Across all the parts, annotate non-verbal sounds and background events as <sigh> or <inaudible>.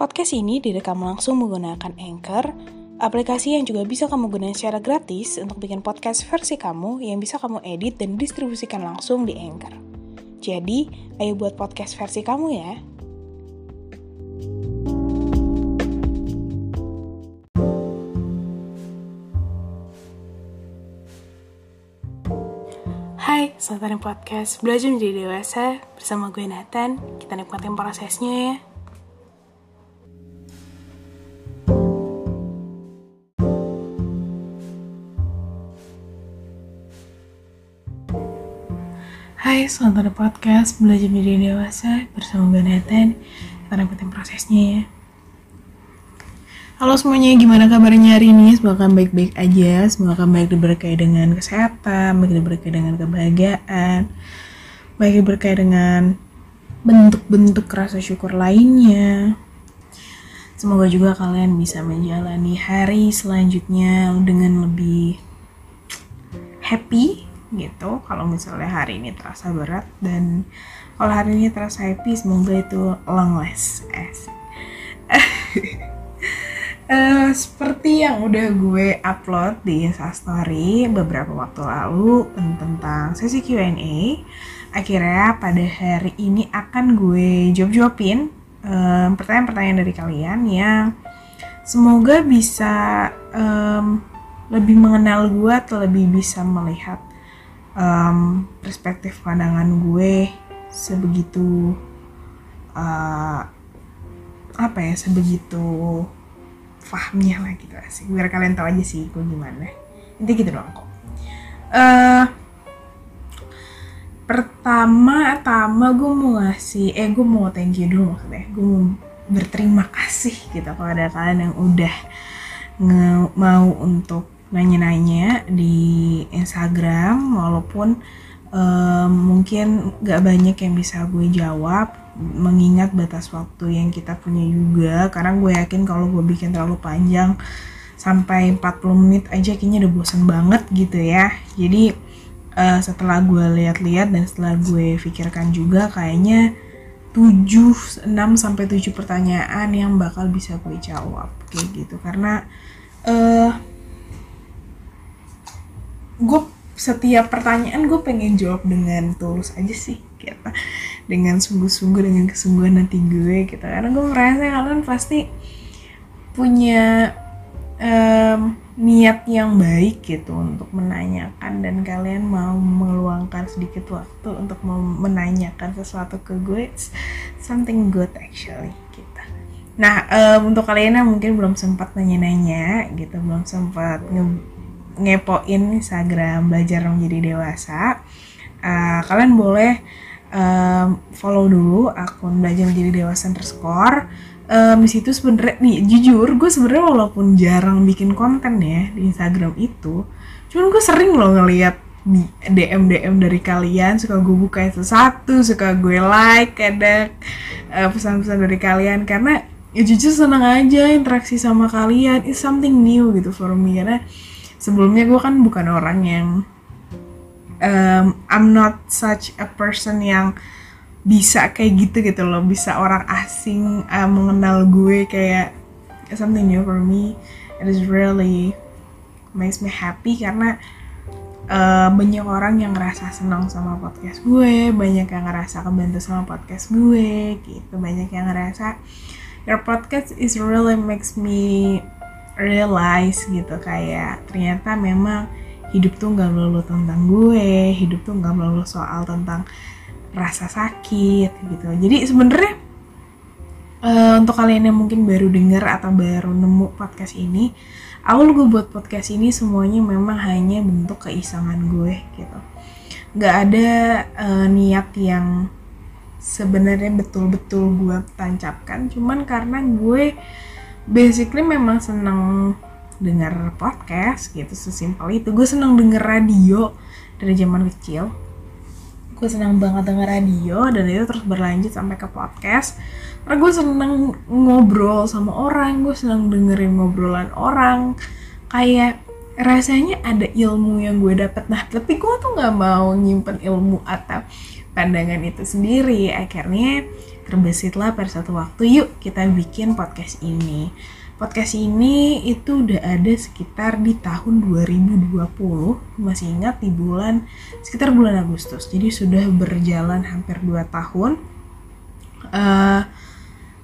Podcast ini direkam langsung menggunakan Anchor, aplikasi yang juga bisa kamu gunakan secara gratis untuk bikin podcast versi kamu yang bisa kamu edit dan distribusikan langsung di Anchor. Jadi, ayo buat podcast versi kamu ya. Hai, selamat datang podcast Belajar Menjadi Dewasa bersama gue Nathan. Kita nikmatin prosesnya ya. Hai, selamat datang podcast Belajar Menjadi Dewasa bersama gue Nathan. Kita nikmatin prosesnya ya. Halo semuanya, gimana kabarnya hari ini? Semoga baik-baik aja, semoga baik diberkahi dengan kesehatan, baik diberkahi dengan kebahagiaan, baik diberkahi dengan bentuk-bentuk rasa syukur lainnya. Semoga juga kalian bisa menjalani hari selanjutnya dengan lebih happy gitu. Kalau misalnya hari ini terasa berat dan kalau hari ini terasa happy semoga itu long last. As Uh, <laughs> seperti yang udah gue upload di Instastory beberapa waktu lalu tentang sesi Q&A akhirnya pada hari ini akan gue jawab-jawabin um, pertanyaan-pertanyaan dari kalian yang semoga bisa um, lebih mengenal gue atau lebih bisa melihat um, perspektif pandangan gue sebegitu uh, apa ya sebegitu fahamnya lah gitu sih biar kalian tahu aja sih gue gimana. Intinya gitu doang kok. Uh, pertama-tama gue mau ngasih eh gue mau thank you dulu maksudnya. Gue mau berterima kasih gitu kepada kalian yang udah mau untuk nanya-nanya di Instagram walaupun um, mungkin gak banyak yang bisa gue jawab mengingat batas waktu yang kita punya juga. Karena gue yakin kalau gue bikin terlalu panjang sampai 40 menit aja kayaknya udah bosan banget gitu ya. Jadi uh, setelah gue lihat-lihat dan setelah gue pikirkan juga kayaknya 7, 6 sampai 7 pertanyaan yang bakal bisa gue jawab. Kayak gitu. Karena uh, gue setiap pertanyaan gue pengen jawab dengan tulus aja sih gitu dengan sungguh-sungguh dengan kesungguhan hati gue gitu. Karena gue merasa kalian pasti punya um, niat yang baik gitu untuk menanyakan. Dan kalian mau meluangkan sedikit waktu untuk mau menanyakan sesuatu ke gue it's something good actually gitu. Nah um, untuk kalian yang mungkin belum sempat nanya-nanya gitu. Belum sempat ngepoin Instagram belajar menjadi dewasa. Uh, kalian boleh um, follow dulu akun belajar menjadi dewasa underscore. Um, di situ sebenarnya nih jujur gue sebenarnya walaupun jarang bikin konten ya di Instagram itu cuman gue sering loh ngeliat DM DM dari kalian suka gue buka sesuatu suka gue like ada uh, pesan-pesan dari kalian. Karena ya jujur senang aja interaksi sama kalian. Is something new gitu for me karena sebelumnya gue kan bukan orang yang um, I'm not such a person yang bisa kayak gitu gitu loh. Bisa orang asing uh, mengenal gue kayak something new for me. It is really makes me happy karena uh, banyak orang yang ngerasa senang sama podcast gue banyak yang ngerasa kebantu sama podcast gue gitu. Banyak yang ngerasa your podcast is really makes me realize gitu kayak ternyata memang hidup tuh nggak melulu tentang gue hidup tuh nggak melulu soal tentang rasa sakit gitu. Jadi sebenarnya uh, untuk kalian yang mungkin baru denger atau baru nemu podcast ini awal gue buat podcast ini semuanya memang hanya bentuk keisangan gue gitu. Nggak ada uh, niat yang sebenarnya betul-betul gue tancapkan cuman karena gue basically memang seneng denger podcast gitu sesimpel itu. Gue seneng denger radio dari zaman kecil. Gue seneng banget denger radio dan itu terus berlanjut sampai ke podcast. Karena gue seneng ngobrol sama orang gue seneng dengerin ngobrolan orang. Kayak rasanya ada ilmu yang gue dapet. Nah tapi gue tuh nggak mau nyimpen ilmu atau pandangan itu sendiri. Akhirnya terbesitlah pada satu waktu yuk kita bikin podcast ini. Podcast ini itu udah ada sekitar di tahun 2020 masih ingat di bulan sekitar bulan Agustus. Jadi sudah berjalan hampir 2 tahun. Uh,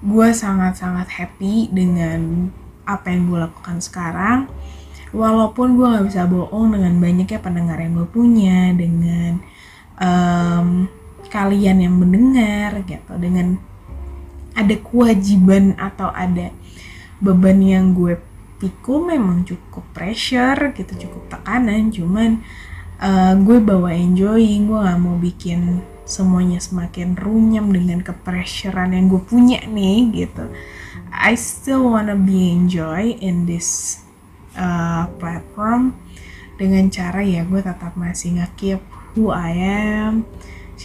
gue sangat-sangat happy dengan apa yang gue lakukan sekarang. Walaupun gue nggak bisa bohong dengan banyaknya pendengar yang gue punya dengan um, kalian yang mendengar gitu dengan ada kewajiban atau ada beban yang gue pikul memang cukup pressure gitu cukup tekanan cuman uh, gue bawa enjoying gue nggak mau bikin semuanya semakin runyam dengan kepressurean yang gue punya nih gitu. I still wanna be enjoy in this uh, platform dengan cara ya gue tetap masih ngakip who I am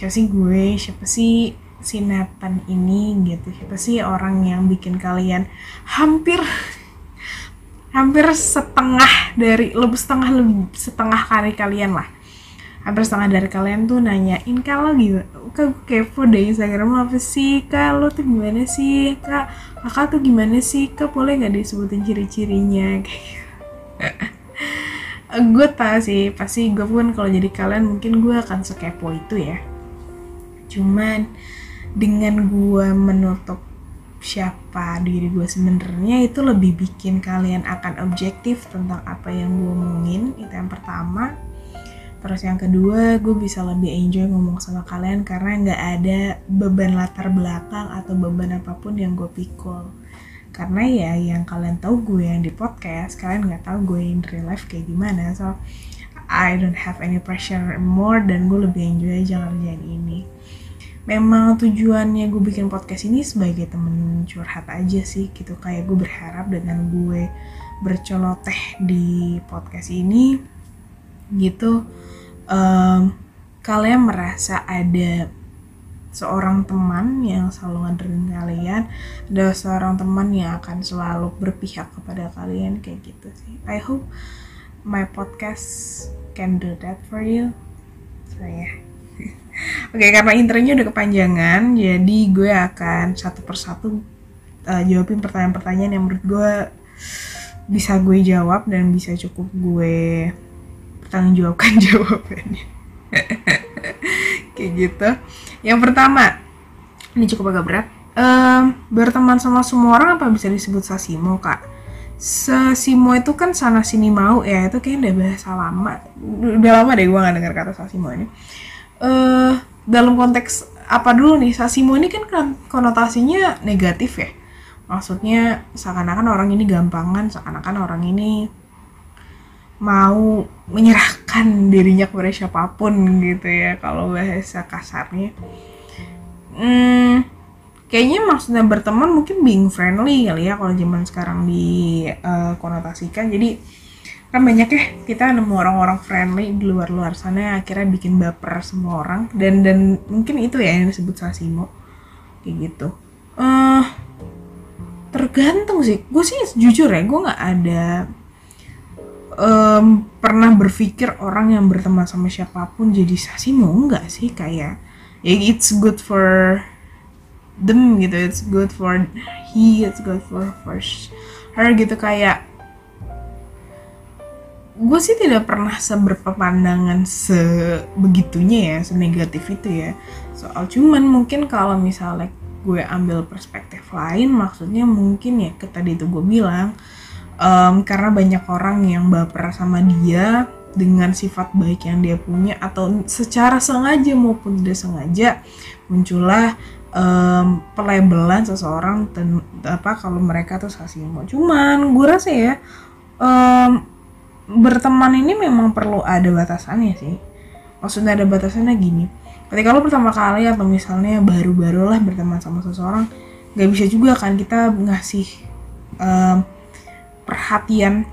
siapa sih gue siapa sih si Nathan ini gitu siapa sih orang yang bikin kalian hampir hampir setengah dari lebih setengah lebih setengah kali kalian lah. Hampir setengah dari kalian tuh nanyain kalau gitu kak kepo deh Instagram apa sih? Kak lo tuh gimana sih? Kak kakak tuh gimana sih? Kak boleh nggak disebutin ciri-cirinya? Kayak <laughs> gue tau sih pasti gue pun kalau jadi kalian mungkin gue akan sekepo itu ya cuman dengan gue menutup siapa diri gue sebenarnya itu lebih bikin kalian akan objektif tentang apa yang gue omongin itu yang pertama. Terus yang kedua gue bisa lebih enjoy ngomong sama kalian karena nggak ada beban latar belakang atau beban apa pun yang gue pikul. Karena ya yang kalian tahu gue yang di podcast kalian nggak tahu gue in real life kayak gimana. So I don't have any pressure more dan gue lebih enjoy aja ngerjain ini memang tujuannya gue bikin podcast ini sebagai temen curhat aja sih gitu. Kayak gue berharap dengan gue berceloteh di podcast ini gitu um, kalian merasa ada seorang teman yang selalu ngaderin kalian ada seorang teman yang akan selalu berpihak kepada kalian kayak gitu sih. I hope my podcast can do that for you. So yeah Oke, karena intronya udah kepanjangan, jadi gue akan satu persatu uh, jawabin pertanyaan-pertanyaan yang menurut gue bisa gue jawab dan bisa cukup gue tanggung jawabkan <laughs> jawabannya. Kayak gitu. Yang pertama, ini cukup agak berat. Um, berteman sama semua orang apa bisa disebut sasimo kak? Sasimo itu kan sana sini mau ya itu kayaknya udah bahasa lama. Udah lama deh gue gak dengar kata sasimo ini. Uh, dalam konteks apa dulu nih? Sasimo ini kan konotasinya negatif ya. Maksudnya seakan-akan orang ini gampangan, seakan-akan orang ini mau menyerahkan dirinya kepada siapa pun gitu ya kalau bahasa kasarnya. Hmm, kayaknya maksudnya berteman mungkin being friendly kali ya kalau zaman sekarang di uh, konotasikan. Jadi kan banyak ya kita nemu orang-orang friendly di luar-luar sana yang akhirnya bikin baper semua orang. Dan dan mungkin itu ya yang disebut sasimo. Kayak gitu. Uh, tergantung sih. Gue sih jujur ya gue nggak ada um, pernah berpikir orang yang berteman sama siapa pun jadi sasimo. Enggak sih kayak ya it's good for them gitu. It's good for he it's good for, for her gitu. Kayak gue sih tidak pernah seberpandangan sebegitunya ya senegatif itu ya. Soal cuman mungkin kalau misalnya gue ambil perspektif lain maksudnya mungkin ya ke tadi itu gue bilang um, karena banyak orang yang baper sama dia dengan sifat baik yang dia punya atau secara sengaja maupun tidak sengaja muncullah um, pelabelan seseorang ten, apa kalau mereka tuh sasimo cuman. Gue rasa ya um, berteman ini memang perlu ada batasannya sih. Maksudnya ada batasannya gini. Ketika lo pertama kali atau misalnya baru-baru lah berteman sama seseorang gak bisa juga kan kita ngasih um, perhatian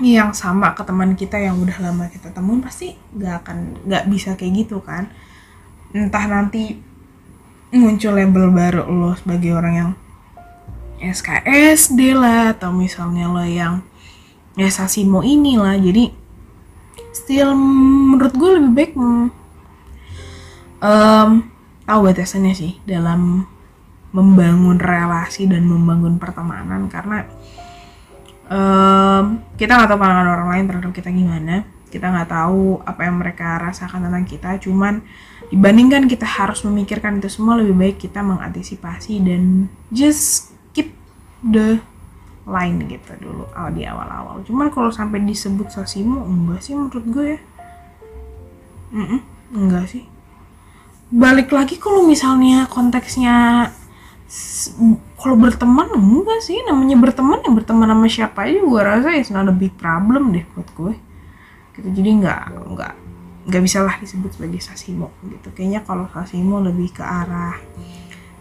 yang sama ke teman kita yang udah lama kita temuin pasti nggak akan nggak bisa kayak gitu kan. Entah nanti muncul label baru lo sebagai orang yang SKSD lah atau misalnya lo yang ya sasimo inilah jadi still menurut gue lebih baik um, tahu batasannya sih dalam membangun relasi dan membangun pertemanan karena um, kita nggak tahu pandangan orang lain terhadap kita gimana kita nggak tahu apa yang mereka rasakan tentang kita cuman dibandingkan kita harus memikirkan itu semua lebih baik kita mengantisipasi dan just keep the line gitu dulu awal di awal-awal. Cuman kalau sampai disebut sasimu enggak sih menurut gue ya. Mm -mm, enggak sih. Balik lagi kalau misalnya konteksnya kalau berteman enggak sih. Namanya berteman yang berteman sama siapa aja gue rasa ya a big problem deh buat gue. Gitu jadi nggak nggak nggak bisa lah disebut sebagai sasimo gitu. Kayaknya kalau sasimo lebih ke arah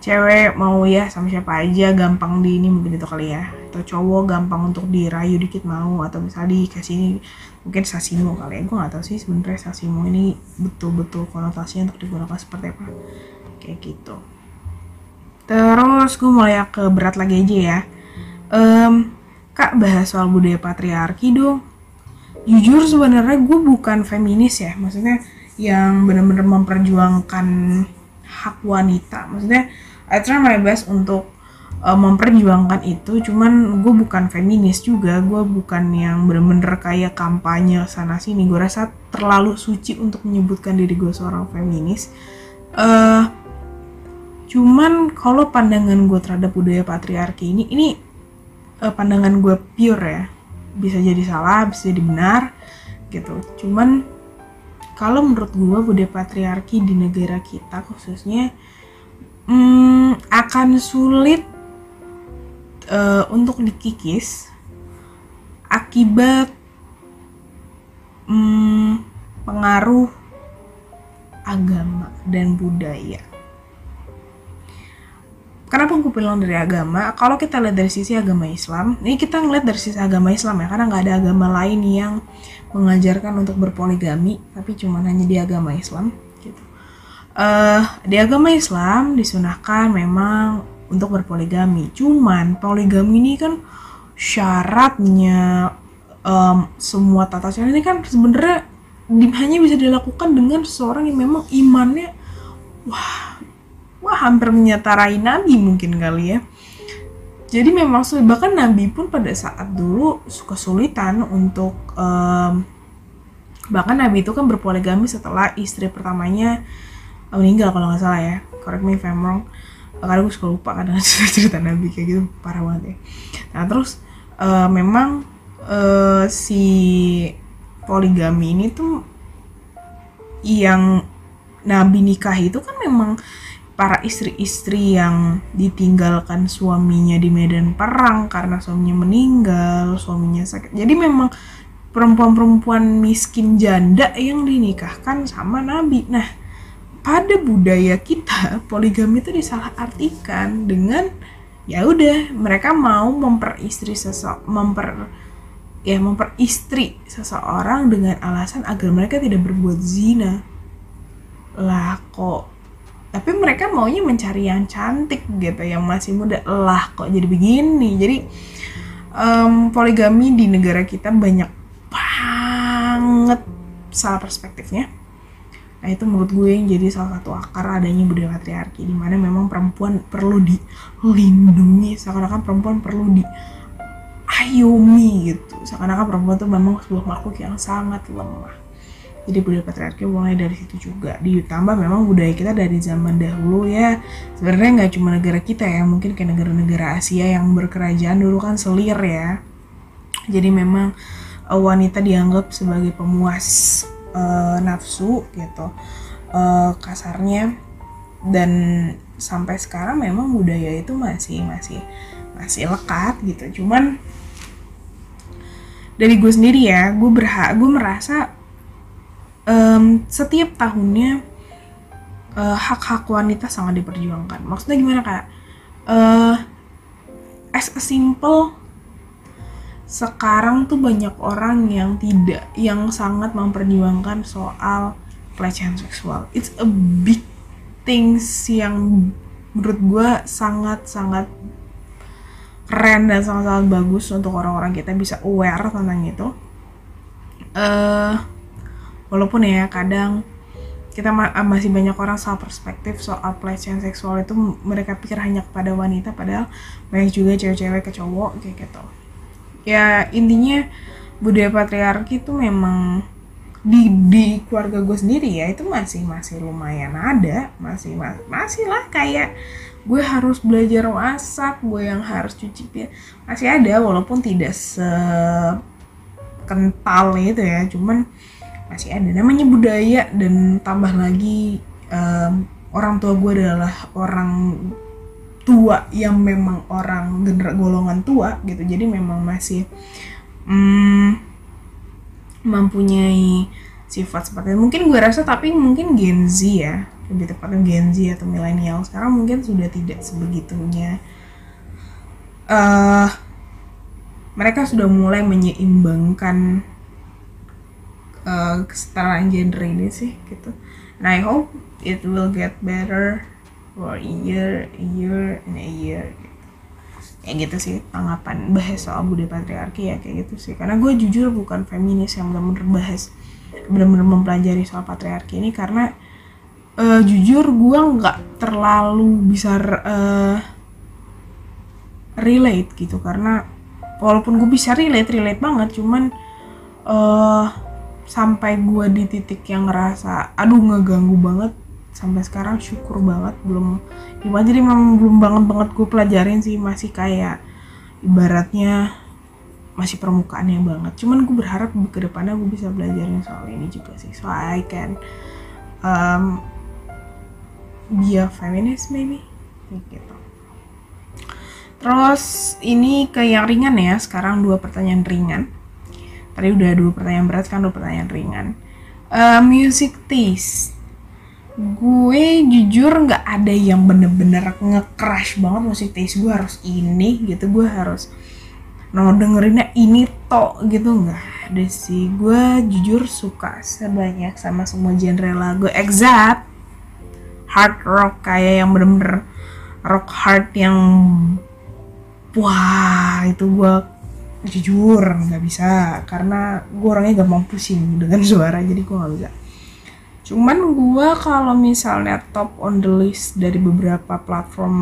cewek mau ya sama siapa aja gampang di ini mungkin itu kali ya atau cowok gampang untuk dirayu dikit mau atau misalnya dikasih ini mungkin sasimo kali ya gue nggak tahu sih sebenarnya sasimo ini betul-betul konotasinya untuk digunakan seperti apa kayak gitu Terus gue mulai ke berat lagi aja ya. Um, Kak bahas soal budaya patriarki dong. Jujur sebenarnya gue bukan feminis ya, maksudnya yang benar-benar memperjuangkan hak wanita. Maksudnya I try my best untuk uh, memperjuangkan itu, cuman gue bukan feminis juga, gue bukan yang bener-bener kayak kampanye sana sini. Gue rasa terlalu suci untuk menyebutkan diri gue seorang feminis. Uh, cuman kalau pandangan gue terhadap budaya patriarki ini ini uh, pandangan gue pure ya bisa jadi salah bisa jadi benar gitu cuman kalau menurut gue budaya patriarki di negara kita khususnya hmm, akan sulit uh, untuk dikikis akibat hmm, pengaruh agama dan budaya Kenapa gue bilang dari agama? Kalau kita lihat dari sisi agama Islam, ini kita ngeliat dari sisi agama Islam ya, karena nggak ada agama lain yang mengajarkan untuk berpoligami, tapi cuma hanya di agama Islam. Uh, di agama Islam disunahkan memang untuk berpoligami. Cuman poligami ini kan syaratnya um, semua tata cara ini kan sebenarnya hanya bisa dilakukan dengan seseorang yang memang imannya wah wah hampir menyetarai Nabi mungkin kali ya. Jadi memang bahkan Nabi pun pada saat dulu kesulitan untuk um, bahkan Nabi itu kan berpoligami setelah istri pertamanya meninggal kalau nggak salah ya. Correct me if I'm wrong. Karena gue suka lupa kadang <laughs> cerita Nabi kayak gitu parah banget ya. Nah terus uh, memang uh, si poligami ini tuh yang Nabi nikah itu kan memang para istri-istri yang ditinggalkan suaminya di medan perang karena suaminya meninggal, suaminya sakit. Jadi memang perempuan-perempuan miskin janda yang dinikahkan sama Nabi. Nah, pada budaya kita poligami itu disalahartikan dengan ya udah mereka mau memperistri sesok memper ya memperistri seseorang dengan alasan agar mereka tidak berbuat zina. Lah kok? Tapi mereka maunya mencari yang cantik gitu yang masih muda. Lah kok jadi begini? Jadi um, poligami di negara kita banyak banget salah perspektifnya nah itu menurut gue yang jadi salah satu akar adanya budaya patriarki di mana memang perempuan perlu dilindungi seakan-akan perempuan perlu di ayomi gitu. Seakan-akan perempuan tuh memang sebuah makhluk yang sangat lemah. Jadi budaya patriarki mulai dari situ juga. Ditambah memang budaya kita dari zaman dahulu ya sebenarnya nggak cuma negara kita ya mungkin kayak negara-negara Asia yang berkerajaan dulu kan selir ya. Jadi memang uh, wanita dianggap sebagai pemuas uh, nafsu gitu uh, kasarnya dan sampai sekarang memang budaya itu masih masih masih lekat gitu cuman dari gue sendiri ya gue berhak gue merasa um, setiap tahunnya uh, hak-hak wanita sangat diperjuangkan. Maksudnya gimana kak? Uh, as a simple sekarang tuh banyak orang yang tidak yang sangat memperjuangkan soal pelecehan seksual. It's a big things yang menurut gue sangat sangat keren dan sangat-sangat bagus untuk orang-orang. Kita bisa aware tentang itu. Uh, walaupun ya kadang kita ma masih banyak orang soal perspektif soal pelecehan seksual. Itu mereka pikir hanya kepada wanita padahal banyak juga cewek-cewek ke cowok kayak gitu ya intinya budaya patriarki itu memang di di keluarga gue sendiri ya itu masih masih lumayan ada masih masih lah kayak gue harus belajar masak gue yang harus cuci piring masih ada walaupun tidak se kental itu ya cuman masih ada. Namanya budaya dan tambah lagi um, orang tua gue adalah orang tua yang memang orang gener golongan tua gitu. Jadi memang masih um, mempunyai sifat seperti itu. mungkin gue rasa tapi mungkin Gen Z ya lebih tepatnya Gen Z atau milenial sekarang mungkin sudah tidak sebegitunya. Uh, mereka sudah mulai menyeimbangkan uh, kesetaraan gender ini sih gitu. And I hope it will get better for a year a year and a year gitu. gitu sih tanggapan bahas soal budaya patriarki ya kayak gitu sih karena gue jujur bukan feminis yang benar-benar bahas benar-benar mempelajari soal patriarki ini karena uh, jujur gue nggak terlalu bisa uh, relate gitu karena walaupun gue bisa relate relate banget cuman uh, sampai gue di titik yang ngerasa aduh ngeganggu banget sampai sekarang syukur banget belum gimana jadi memang belum banget banget gue pelajarin sih masih kayak ibaratnya masih permukaannya banget. Cuman gue berharap ke depannya gue bisa belajarin soal ini juga sih. So I can um, be a feminist maybe? Gitu. Terus ini ke yang ringan ya sekarang dua pertanyaan ringan. Tadi udah dua pertanyaan berat kan dua pertanyaan ringan. Uh, music taste gue jujur nggak ada yang bener-bener nge-crash banget musik taste gue. Harus ini gitu gue harus no dengerinnya ini tok gitu. Nggak ada sih. Gue jujur suka sebanyak sama semua genre lagu. Except hard rock kayak yang bener-bener rock hard yang wah itu gue jujur nggak bisa. Karena gue orangnya gampang pusing dengan <laughs> suara jadi gue nggak bisa cuman gue kalau misalnya top on the list dari beberapa platform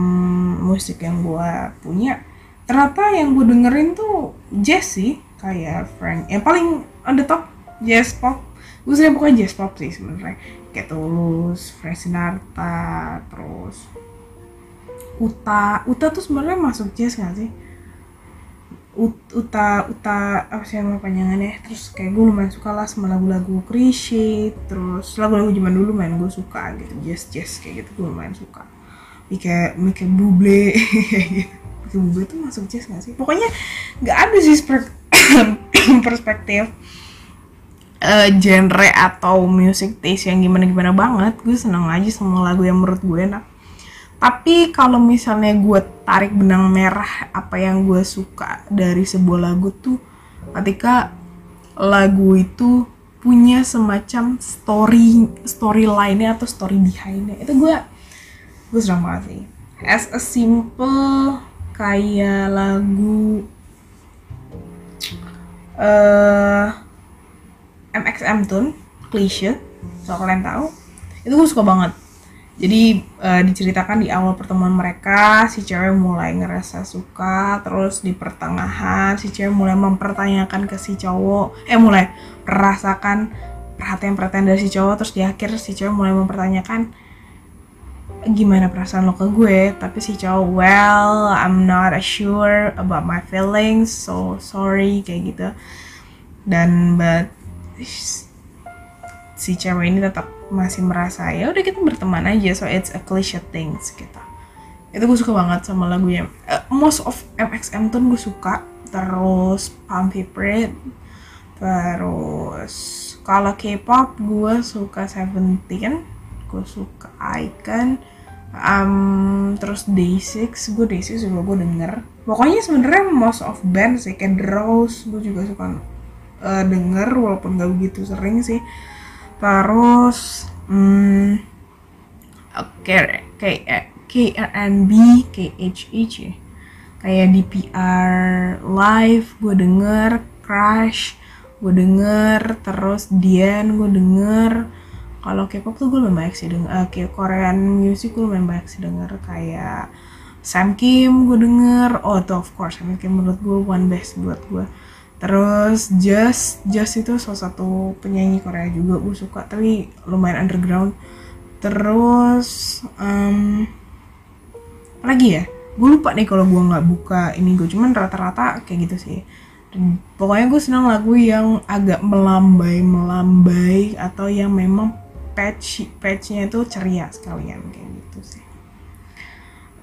musik yang gue punya ternyata yang gue dengerin tuh jazz sih kayak Frank yang paling on the top jazz pop. Gue sering bukan jazz pop sih sebenarnya. Kayak Tulus, Frank Sinatra, terus Uta, Uta tuh sebenarnya masuk jazz gak sih? Uta uta apa sih nama panjangannya? Terus kayak gue lumayan suka lah sama lagu-lagu Krishy terus lagu-lagu zaman dulu main gue suka gitu jazz jazz kayak gitu gue lumayan suka. Kayak Mika Buble. Mika <laughs> Buble tuh masuk jazz gak sih? Pokoknya nggak ada sih <coughs> perspektif uh, genre atau music taste yang gimana gimana banget. Gue seneng aja sama lagu yang menurut gue enak tapi kalau misalnya gue tarik benang merah apa yang gue suka dari sebuah lagu tuh ketika lagu itu punya semacam story story lainnya atau story behindnya. Itu gue gue senang banget sih. As a simple kayak lagu uh, eh, MXM Tune Cliche so kalian tahu. Itu gue suka banget jadi uh, diceritakan di awal pertemuan mereka si cewek mulai ngerasa suka terus di pertengahan si cewek mulai mempertanyakan ke si cowok eh mulai merasakan perhatian perhatian dari si cowok terus di akhir si cewek mulai mempertanyakan gimana perasaan lo ke gue? Tapi si cowok well I'm not sure about my feelings so sorry kayak gitu. Dan but si cewek ini tetap masih merasa ya udah kita berteman aja so it's a cliche things gitu. Itu gue suka banget sama lagunya uh, most of MXM tuh gue suka. Terus Palm Favorite terus kalau K-pop gue suka Seventeen gue suka Icon um, terus Day6 gue Day6 juga gue denger. Pokoknya sebenarnya most of band sih kayak Rose gue juga suka uh, denger walaupun gak begitu sering sih terus hmm, oke okay, kayak KRNB KHH ya. Kayak DPR live gue denger Crush gue denger terus Dian gue denger. Kalau K-pop tuh gue lumayan banyak sih denger uh, kayak Korean music gue lumayan banyak sih denger. Kayak Sam Kim gue denger. Oh tuh of course Sam Kim menurut gue one best buat gue terus Just Just itu salah satu penyanyi Korea juga gue suka tapi lumayan underground. Terus um, lagi ya? Gue lupa nih kalau gue nggak buka ini gue cuman rata-rata kayak gitu sih. Dan pokoknya gue senang lagu yang agak melambai melambai atau yang memang patch patchnya itu ceria sekalian kayak gitu sih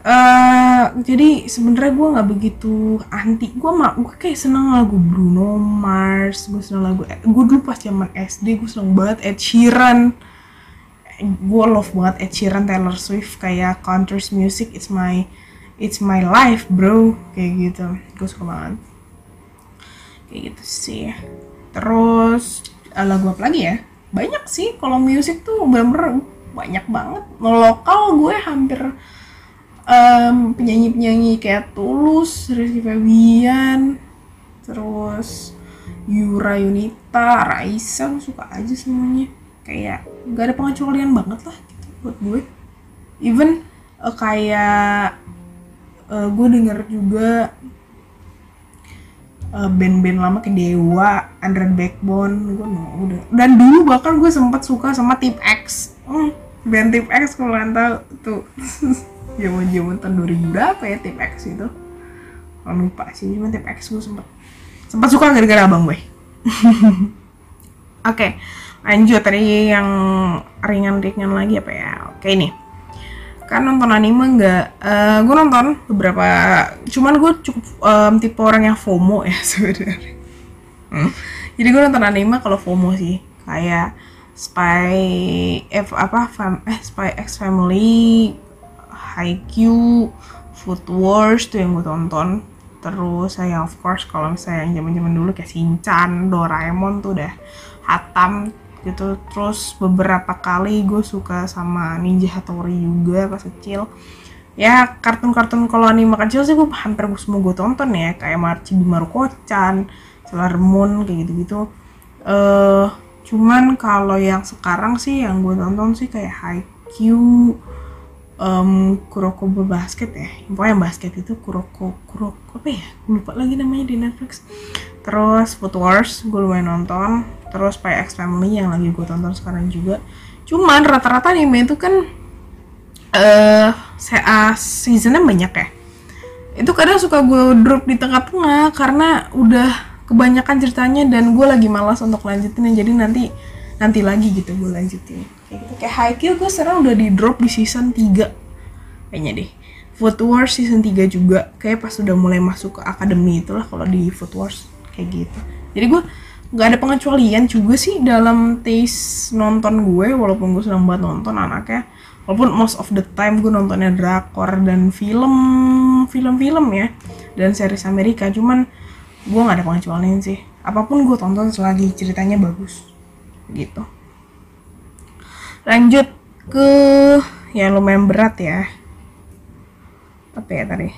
Uh, jadi sebenarnya gue nggak begitu anti. Gue mah gue kayak seneng lagu Bruno Mars gue seneng lagu gue dulu pas zaman SD gue seneng banget Ed Sheeran. Gue love banget Ed Sheeran Taylor Swift kayak country music it's my it's my life bro. Kayak gitu. Gue suka banget. Kayak gitu sih. Terus uh, lagu apa lagi ya? Banyak sih. Kalau musik tuh bener-bener banyak banget. Lokal gue hampir um, penyanyi-penyanyi kayak Tulus, Rizky Febian, terus Yura Yunita, Raisa, gue suka aja semuanya. Kayak gak ada pengecualian banget lah gitu buat gue. Even uh, kayak uh, gue denger juga uh, band-band lama kayak Dewa, Under Backbone, gue mau udah. Dan dulu bahkan gue sempat suka sama Tip X. Hmm, band Tip X kalau kalian tahu tuh. <laughs> zaman zaman tahun 2000 berapa ya tip X itu? Oh, lupa sih cuma tip X gue sempet sempat suka gara-gara abang gue <laughs> oke okay, lanjut. Tadi yang ringan-ringan lagi apa ya? Oke okay, ini. Kan nonton anime nggak uh, gue nonton beberapa cuman gue cukup um, tipe orang yang FOMO ya <laughs> sebenarnya. Hmm. jadi gue nonton anime kalau FOMO sih. Kayak Spy F apa fam, eh Spy X Family Haikyuu, Food Wars tuh yang gue tonton. Terus saya of course kalau misalnya yang zaman-zaman dulu kayak Shinchan, Doraemon tuh udah hatam gitu. Terus beberapa kali gue suka sama Ninja Hattori juga pas kecil. Ya kartun-kartun kalau anime kecil sih gue hampir semua gue tonton ya kayak Marci Bimaru-chan, Sailor Moon kayak gitu-gitu. Eh uh, cuman kalau yang sekarang sih yang gue tonton sih kayak Haikyuu, um, Kuroko Basket ya. Pokoknya basket itu Kuroko Kuroko apa ya? Lupa lagi namanya di Netflix. Terus Food Wars gue lumayan nonton. Terus Spy X Family yang lagi gue tonton sekarang juga. Cuman rata-rata anime itu kan uh, seasonnya banyak ya. Itu kadang suka gue drop di tengah-tengah karena udah kebanyakan ceritanya dan gue lagi malas untuk lanjutin. Jadi nanti nanti lagi gitu gue lanjutin kayak gitu. Kayak Haikyuu gue sekarang udah di drop di season 3 kayaknya deh. Food Wars season 3 juga. Kayak pas udah mulai masuk ke akademi itulah kalau di Food Wars. Kayak gitu. Jadi gue nggak ada pengecualian juga sih dalam taste nonton gue walaupun gue sedang banget nonton anaknya. Walaupun most of the time gue nontonnya drakor dan film film-film ya dan series Amerika. Cuman gue nggak ada pengecualian sih. Apa pun gue tonton selagi ceritanya bagus. Gitu lanjut ke yang lumayan berat ya. Apa ya tadi?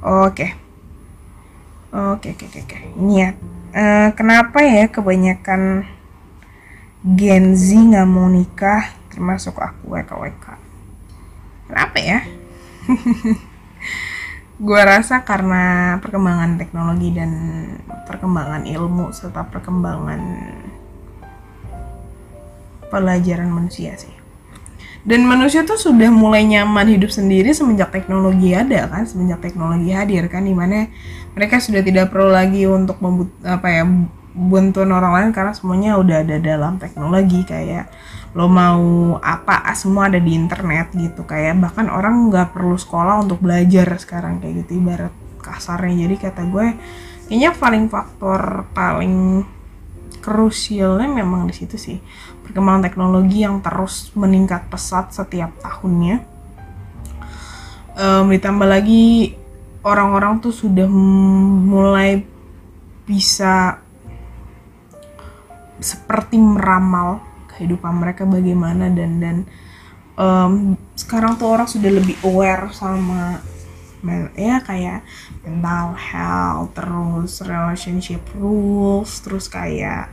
Oke. Oke oke oke oke. Ini ya. Uh, kenapa ya kebanyakan Gen Z nggak mau nikah termasuk aku WKWK kenapa ya? <laughs> Gue rasa karena perkembangan teknologi dan perkembangan ilmu serta perkembangan pelajaran manusia sih. Dan manusia tuh sudah mulai nyaman hidup sendiri semenjak teknologi ada kan? Semenjak teknologi hadir kan? Di mana mereka sudah tidak perlu lagi untuk membut apa ya bantuan orang lain karena semuanya udah ada dalam teknologi. Kayak lo mau apa semua ada di internet gitu. Kayak bahkan orang nggak perlu sekolah untuk belajar sekarang kayak gitu. Ibarat kasarnya. Jadi kata gue kayaknya paling faktor paling krusialnya memang di situ sih perkembangan teknologi yang terus meningkat pesat setiap tahunnya. Um, ditambah lagi orang-orang tuh sudah mulai bisa seperti meramal kehidupan mereka bagaimana dan dan um, sekarang tuh orang sudah lebih aware sama ya kayak mental health terus relationship rules terus kayak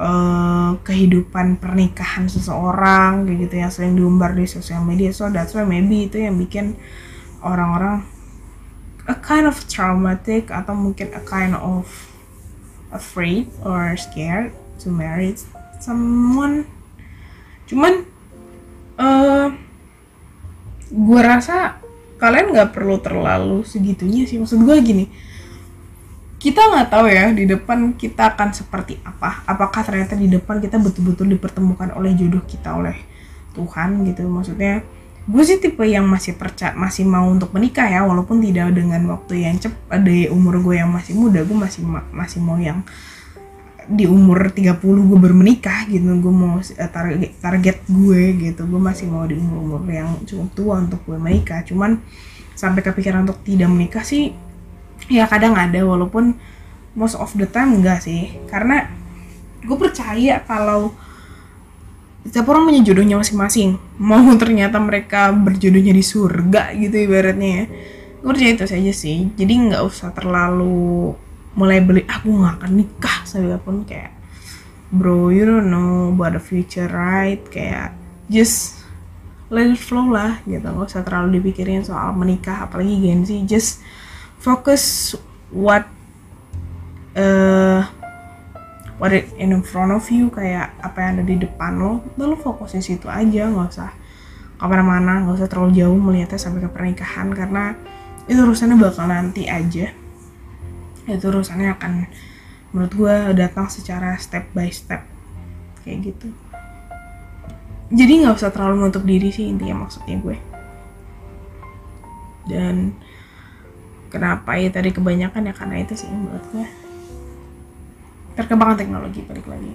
uh, kehidupan pernikahan seseorang kayak gitu yang sering diumbar di sosial media so that's why maybe itu yang bikin orang-orang a kind of traumatic atau mungkin a kind of afraid or scared to marry someone. Cuman uh, gue rasa kalian nggak perlu terlalu segitunya sih. Maksud gue gini kita nggak tahu ya di depan kita akan seperti apa. Apakah ternyata di depan kita betul-betul dipertemukan oleh jodoh kita oleh Tuhan gitu? Maksudnya gue sih tipe yang masih percaya masih mau untuk menikah ya walaupun tidak dengan waktu yang cepat di umur gue yang masih muda gue masih masih mau yang di umur 30 gue baru menikah gitu. Gue mau uh, target target gue gitu. Gue masih mau di umur umur yang cukup tua untuk gue menikah. Cuman sampai kepikiran untuk tidak menikah sih ya kadang ada walaupun most of the time enggak sih. Karena gue percaya kalau setiap orang punya jodohnya masing-masing. Mau ternyata mereka berjodohnya di surga gitu ibaratnya ya. Gue percaya itu saja sih. Jadi nggak usah terlalu mulai beli aku ah, nggak akan nikah. Saya pun kayak bro you don't know about the future right? Kayak just let it flow lah gitu. Nggak usah terlalu dipikirin soal menikah apalagi Gen Z just focus what uh, what it in front of you kayak apa yang ada di depan lo lo fokus situ aja nggak usah ke mana-mana nggak usah terlalu jauh melihatnya sampai ke pernikahan karena itu urusannya bakal nanti aja. Itu urusannya akan menurut gue datang secara step by step kayak gitu. Jadi nggak usah terlalu menutup diri sih intinya maksudnya gue. Dan kenapa ya tadi kebanyakan ya karena itu sih menurut gue perkembangan teknologi balik lagi.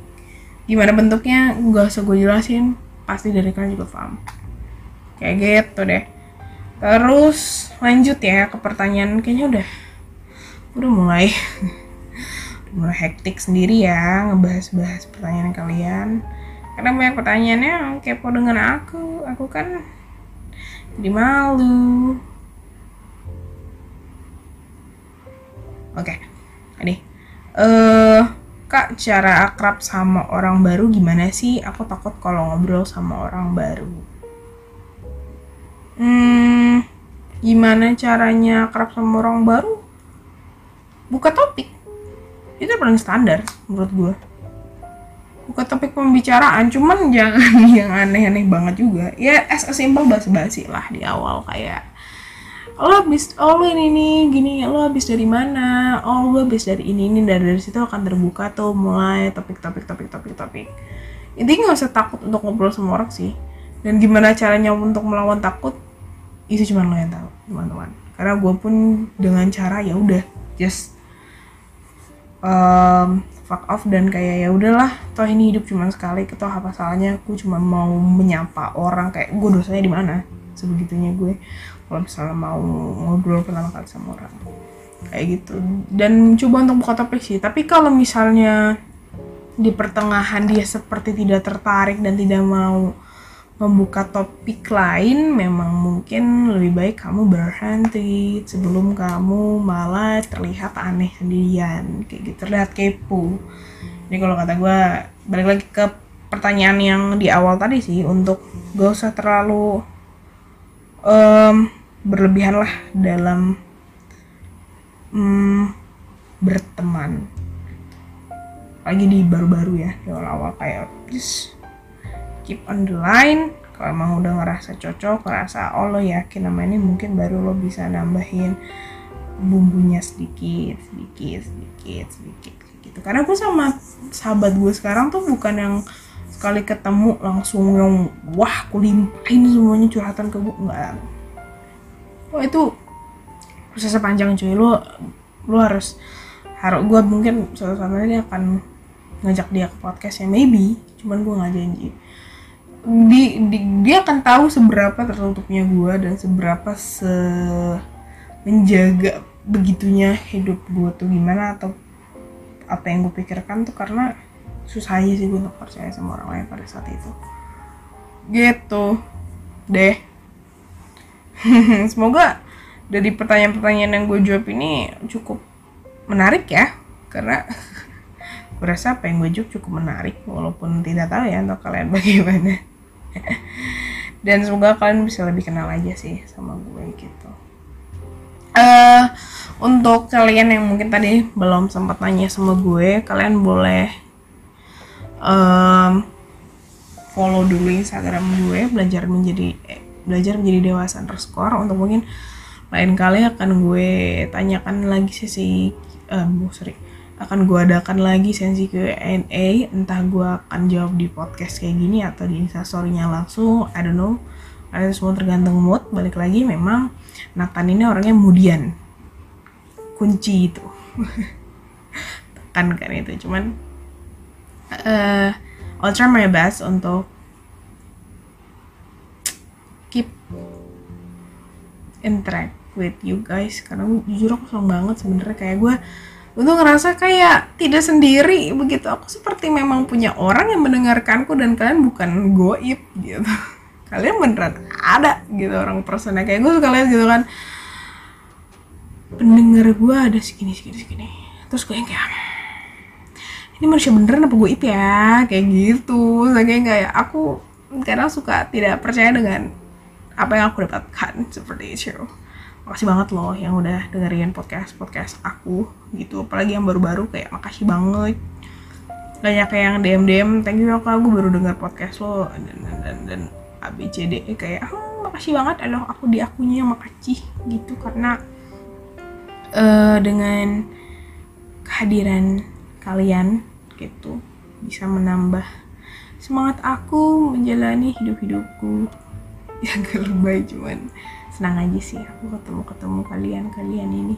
Gimana bentuknya? Nggak usah gue jelasin. Pasti dari kalian juga paham. Kayak gitu deh. Terus lanjut ya ke pertanyaan. Kayaknya udah udah mulai <laughs> udah mulai hektik sendiri ya ngebahas-bahas pertanyaan kalian. Karena banyak pertanyaannya kepo dengan aku. Aku kan jadi malu oke. Okay. ini. Uh, kak cara akrab sama orang baru gimana sih? Aku takut kalau ngobrol sama orang baru. Hmm gimana caranya akrab sama orang baru? Buka topik. Itu paling standar menurut gue buka topik pembicaraan cuman jangan <laughs> yang aneh-aneh banget juga. Ya as a simple basa-basi lah di awal kayak lo habis oh lo ini nih gini lo habis dari mana? Oh lo habis dari ini ini dari dari situ akan terbuka tuh mulai topik topik topik topik topik. Intinya nggak usah takut untuk ngobrol sama orang sih. Dan gimana caranya untuk melawan takut itu cuma lo yang tahu teman-teman. Karena gue pun dengan cara ya udah just um, fuck off dan kayak ya udahlah toh ini hidup cuma sekali toh apa salahnya? Aku cuma mau menyapa orang kayak gue dosanya di mana? Sebegitunya gue kalau misalnya mau ngobrol pertama kali sama orang. Kayak gitu. Dan coba untuk buka topik sih. Tapi kalau misalnya di pertengahan dia seperti tidak tertarik dan tidak mau membuka topik lain memang mungkin lebih baik kamu berhenti. Sebelum kamu malah terlihat aneh sendirian. Kayak gitu. Terlihat kepo. Ini kalau kata gue balik lagi ke pertanyaan yang di awal tadi sih. Untuk gak usah terlalu um, berlebihan lah dalam um, berteman. Lagi di baru-baru ya di awal-awal kayak just keep on the line. Kalau emang udah ngerasa cocok ngerasa oh lo yakin sama ini mungkin baru lo bisa nambahin bumbunya sedikit sedikit sedikit sedikit gitu. Karena gue sama sahabat gue sekarang tuh bukan yang sekali ketemu langsung yang wah aku limpahin semuanya curhatan ke gue enggak oh itu proses panjang cuy. Lo lo harus harus gue mungkin suatu saat nanti akan ngajak dia ke podcast ya maybe. Cuman gue nggak janji. Di, di dia akan tahu seberapa tertutupnya gue dan seberapa se menjaga begitunya hidup gue tuh gimana atau apa yang gue pikirkan tuh karena susah aja sih gue percaya sama orang lain pada saat itu. Gitu. Deh. <laughs> Semoga dari pertanyaan-pertanyaan yang gue jawab ini cukup menarik ya karena <laughs> gue rasa apa yang gue jawab cukup menarik walaupun tidak tahu ya untuk kalian <laughs> bagaimana. Dan semoga kalian bisa lebih kenal aja sih sama gue gitu. Uh, untuk kalian yang mungkin tadi belum sempat nanya sama gue kalian boleh um, follow dulu instagram gue belajar menjadi eh, belajar menjadi dewasa underscore. Untuk mungkin lain kali akan gue tanyakan lagi sesi um, sorry akan gue adakan lagi sensi Q&A entah gue akan jawab di podcast kayak gini atau di instastorynya langsung I don't know. Karena semua tergantung mood. Balik lagi memang Nathan ini orangnya kemudian kunci itu. <laughs> Tekan kan itu cuman uh, I'll try my best untuk keep interact with you guys. Karena jujur aku seneng banget sebenarnya. Kayak gue untuk ngerasa kayak tidak sendiri begitu. Aku seperti memang punya orang yang mendengarkanku dan kalian bukan goib gitu. <laughs> Kalian beneran ada gitu orang personnya. Kayak gue suka lihat gitu kan. Pendengar gue ada segini segini segini. Terus gue yang kayak ini manusia beneran apa ip ya? Kayak gitu. Kayak kayak aku kadang suka tidak percaya dengan apa yang aku dapatkan seperti itu. Makasih banget loh yang udah dengerin podcast podcast aku gitu. Apalagi yang baru-baru kayak makasih banget. Banyak kayak yang DM DM thank you aku aku baru dengar podcast lo. Dan dan dan, dan ABCD kayak oh, makasih banget. Aloh aku di akunya makasih gitu. Karena uh, dengan kehadiran kalian gitu. Bisa menambah semangat aku menjalani hidup hidupku <laughs> yang lebay cuman senang aja sih aku ketemu ketemu kalian kalian ini.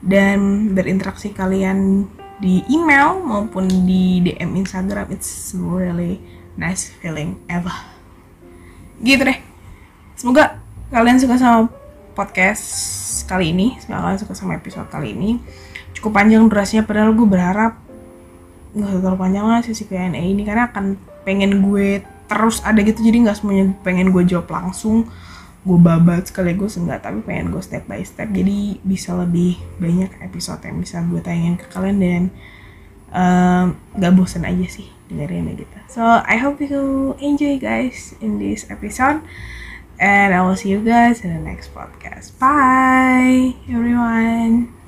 Dan berinteraksi kalian di email maupun di DM Instagram it's really nice feeling ever. Gitu deh. Semoga kalian suka sama podcast kali ini semoga kalian suka sama episode kali ini. Cukup panjang durasinya padahal gue berharap nggak terlalu panjang lah sesi Q&A ini karena akan pengen gue terus ada gitu. Jadi nggak semuanya pengen gue jawab langsung gue babat sekaligus enggak. Tapi pengen gue step by step. Jadi bisa lebih banyak episode yang bisa gue tayangin ke kalian dan um, gak bosan aja sih dengerin gitu. So I hope you enjoy guys in this episode. And I will see you guys in the next podcast. Bye everyone